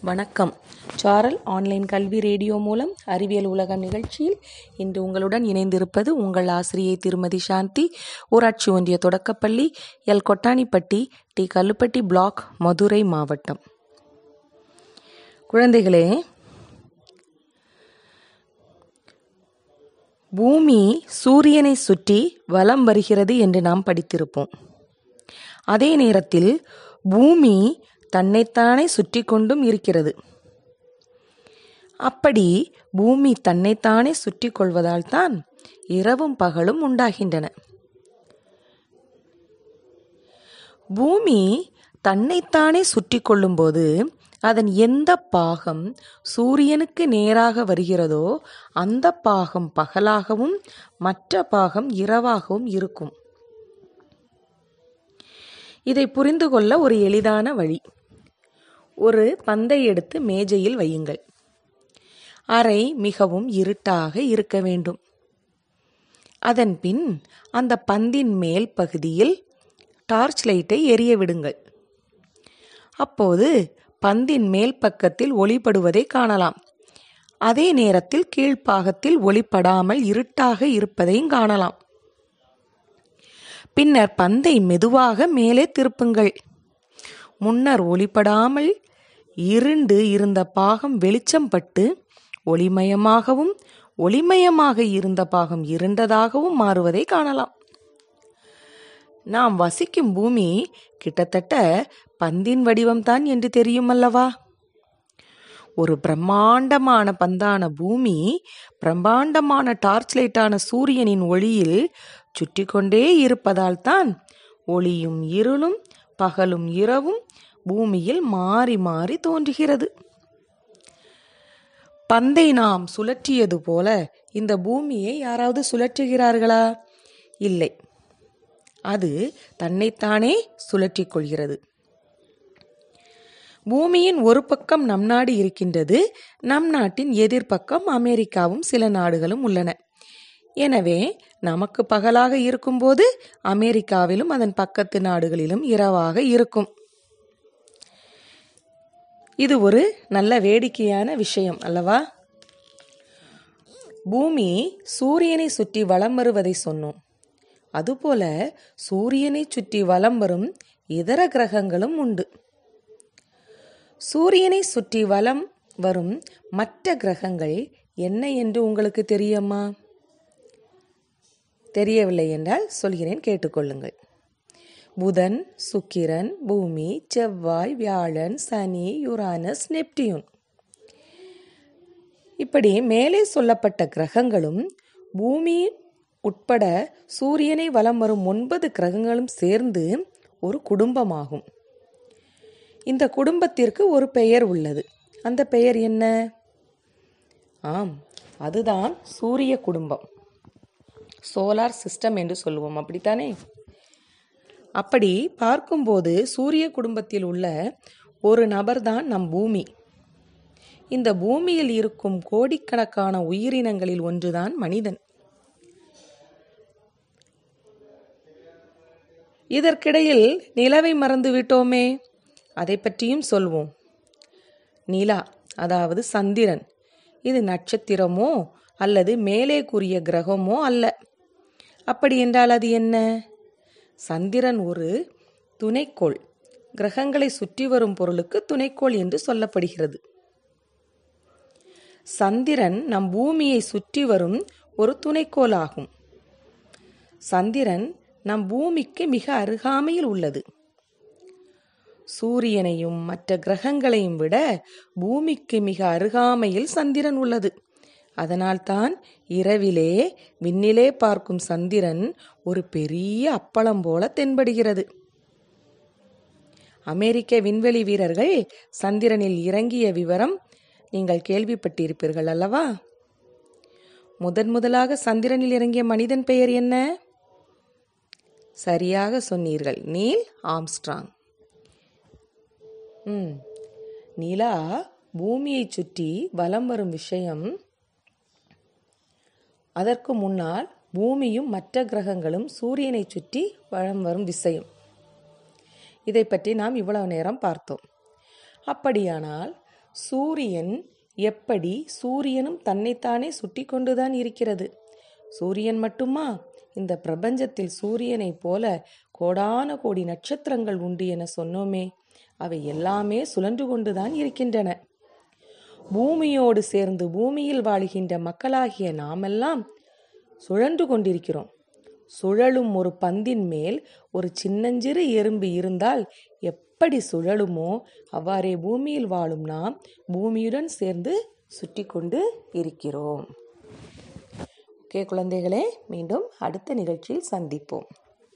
வணக்கம். சாரல் ஆன்லைன் கல்வி ரேடியோ மூலம் அறிவியல் உலகம் நிகழ்ச்சியில் இன்று உங்களுடன் இணைந்திருப்பது உங்கள் ஆசிரியை திருமதி சாந்தி. ஊராட்சி ஒன்றிய தொடக்கப்பள்ளி L. Kottanipatti T. Kallupatti block Madurai மாவட்டம். குழந்தைகளே பூமி சூரியனை சுற்றி வலம் வருகிறது என்று நாம் படித்திருப்போம். அதே நேரத்தில் பூமி தன்னைத்தானே சுற்றி கொண்டும் இருக்கிறது. அப்படி பூமி தன்னைத்தானே சுற்றி கொள்வதால் தான் இரவும் பகலும் உண்டாகின்றன. பூமி தன்னைத்தானே சுற்றி கொள்ளும்போது அதன் எந்த பாகம் சூரியனுக்கு நேராக வருகிறதோ அந்த பாகம் பகலாகவும் மற்ற பாகம் இரவாகவும் இருக்கும். இதை புரிந்து கொள்ள ஒரு எளிதான வழி. ஒரு பந்தை எடுத்து மேஜையில் வையுங்கள். அறை மிகவும் இருட்டாக இருக்க வேண்டும். அதன் பின் அந்த பந்தின் மேல் பகுதியில் டார்ச் லைட்டை எரிய விடுங்கள். அப்போது பந்தின் மேல் பக்கத்தில் ஒளிபடுவதை காணலாம். அதே நேரத்தில் கீழ்ப்பாகத்தில் ஒளிப்படாமல் இருட்டாக இருப்பதையும் காணலாம். பின்னர் பந்தை மெதுவாக மேலே திருப்புங்கள். முன்னர் ஒளிப்படாமல் இருண்டு இருந்த பாகம் வெளிச்சம் பட்டு ஒளிமயமாகவும் ஒளிமயமாக இருந்த பாகம் இருண்டதாகவும் மாறுவதை காணலாம். நாம் வசிக்கும் பூமி கிட்டத்தட்ட பந்தின் வடிவம்தான் என்று தெரியும் அல்லவா ஒரு பிரம்மாண்டமான பந்தான பூமி பிரம்மாண்டமான டார்ச் லைட்டான சூரியனின் ஒளியில் சுற்றி கொண்டே இருப்பதால் தான் ஒளியும் இருளும் பகலும் இரவும் பூமியில் மாறி மாறி தோன்றுகிறது. பந்தை நாம் சுழற்றியது போல இந்த பூமியை யாராவது சுழற்றுகிறார்களா? இல்லை. அது தன்னைத்தானே சுழற்றிக் கொள்கிறது. பூமியின் ஒரு பக்கம் நம் நாடு இருக்கின்றது நம் நாட்டின் எதிர்ப்பக்கம் அமெரிக்காவும் சில நாடுகளும் உள்ளன. எனவே நமக்கு பகலாக இருக்கும்போது அமெரிக்காவிலும் அதன் பக்கத்து நாடுகளிலும் இரவாக இருக்கும். இது ஒரு நல்ல வேடிக்கையான விஷயம் அல்லவா? பூமி சூரியனை சுற்றி வலம் வருவதை சொன்னோம். அதுபோல சூரியனை சுற்றி வலம் வரும் இதர கிரகங்களும் உண்டு. சூரியனை சுற்றி வலம் வரும் மற்ற கிரகங்கள் என்ன என்று உங்களுக்கு தெரியுமா? தெரியவில்லை என்றால் சொல்கிறேன் கேட்டுக்கொள்ளுங்கள். புதன் சுக்கிரன் பூமி செவ்வாய் வியாழன் சனி யுரானஸ் நெப்டியூன். இப்படி மேலே சொல்லப்பட்ட கிரகங்களும் பூமி உட்பட சூரியனை வலம் வரும் ஒன்பது கிரகங்களும் சேர்ந்து ஒரு குடும்பமாகும். இந்த குடும்பத்திற்கு ஒரு பெயர் உள்ளது. அந்த பெயர் என்ன? ஆம் அதுதான் சூரிய குடும்பம். சோலார் சிஸ்டம் என்று சொல்லுவோம். அப்படித்தானே? அப்படி பார்க்கும்போது சூரிய குடும்பத்தில் உள்ள ஒரு நபர்தான் நம் பூமி. இந்த பூமியில் இருக்கும் கோடிக்கணக்கான உயிரினங்களில் ஒன்றுதான் மனிதன். இதற்கிடையில் நிலவை மறந்து விட்டோமே அதை பற்றியும் சொல்வோம். நிலா அதாவது சந்திரன் இது நட்சத்திரமோ அல்லது மேலே கூறிய கிரகமோ அல்ல. அப்படி என்றால் அது என்ன? சந்திரன் ஒரு துணைக்கோள். கிரகங்களை சுற்றி வரும் பொருளுக்கு துணைக்கோள் என்று சொல்லப்படுகிறது. சந்திரன் நம் பூமியை சுற்றி வரும் ஒரு துணைக்கோள் ஆகும். சந்திரன் நம் பூமிக்கு மிக அருகாமையில் உள்ளது. சூரியனையும் மற்ற கிரகங்களையும் விட பூமிக்கு மிக அருகாமையில் சந்திரன் உள்ளது. அதனால்தான் இரவிலே விண்ணிலே பார்க்கும் சந்திரன் ஒரு பெரிய அப்பளம் போல தென்படுகிறது. அமெரிக்க விண்வெளி வீரர்கள் சந்திரனில் இறங்கிய விவரம் நீங்கள் கேள்விப்பட்டிருப்பீர்கள் அல்லவா? முதன் முதலாக சந்திரனில் இறங்கிய மனிதன் பெயர் என்ன? சரியாக சொன்னீர்கள் நீல் ஆம்ஸ்ட்ராங். ம் நிலா பூமியை சுற்றி வலம் வரும் விஷயம் அதற்கு முன்னால் பூமியும் மற்ற கிரகங்களும் சூரியனை சுற்றி வளம் வரும் விஷயம் இதை பற்றி நாம் இவ்வளவு நேரம் பார்த்தோம். அப்படியானால் சூரியன் எப்படி சூரியனும் தன்னைத்தானே சுட்டி கொண்டுதான் இருக்கிறது? சூரியன் மட்டுமா? இந்த பிரபஞ்சத்தில் சூரியனைப் போல கோடான கோடி நட்சத்திரங்கள் உண்டு என சொன்னோமே. அவை எல்லாமே சுழன்று கொண்டுதான் இருக்கின்றன. பூமியோடு சேர்ந்து பூமியில் வாழுகின்ற மக்களாகிய நாமெல்லாம் சுழன்று கொண்டிருக்கிறோம். சுழலும் ஒரு பந்தின் மேல் ஒரு சின்னஞ்சிறு எறும்பு இருந்தால் எப்படி சுழலுமோ அவ்வாறே பூமியில் வாழும் நாம் பூமியுடன் சேர்ந்து சுற்றி கொண்டு இருக்கிறோம். ஓகே குழந்தைகளே மீண்டும் அடுத்த நிகழ்ச்சியில் சந்திப்போம்.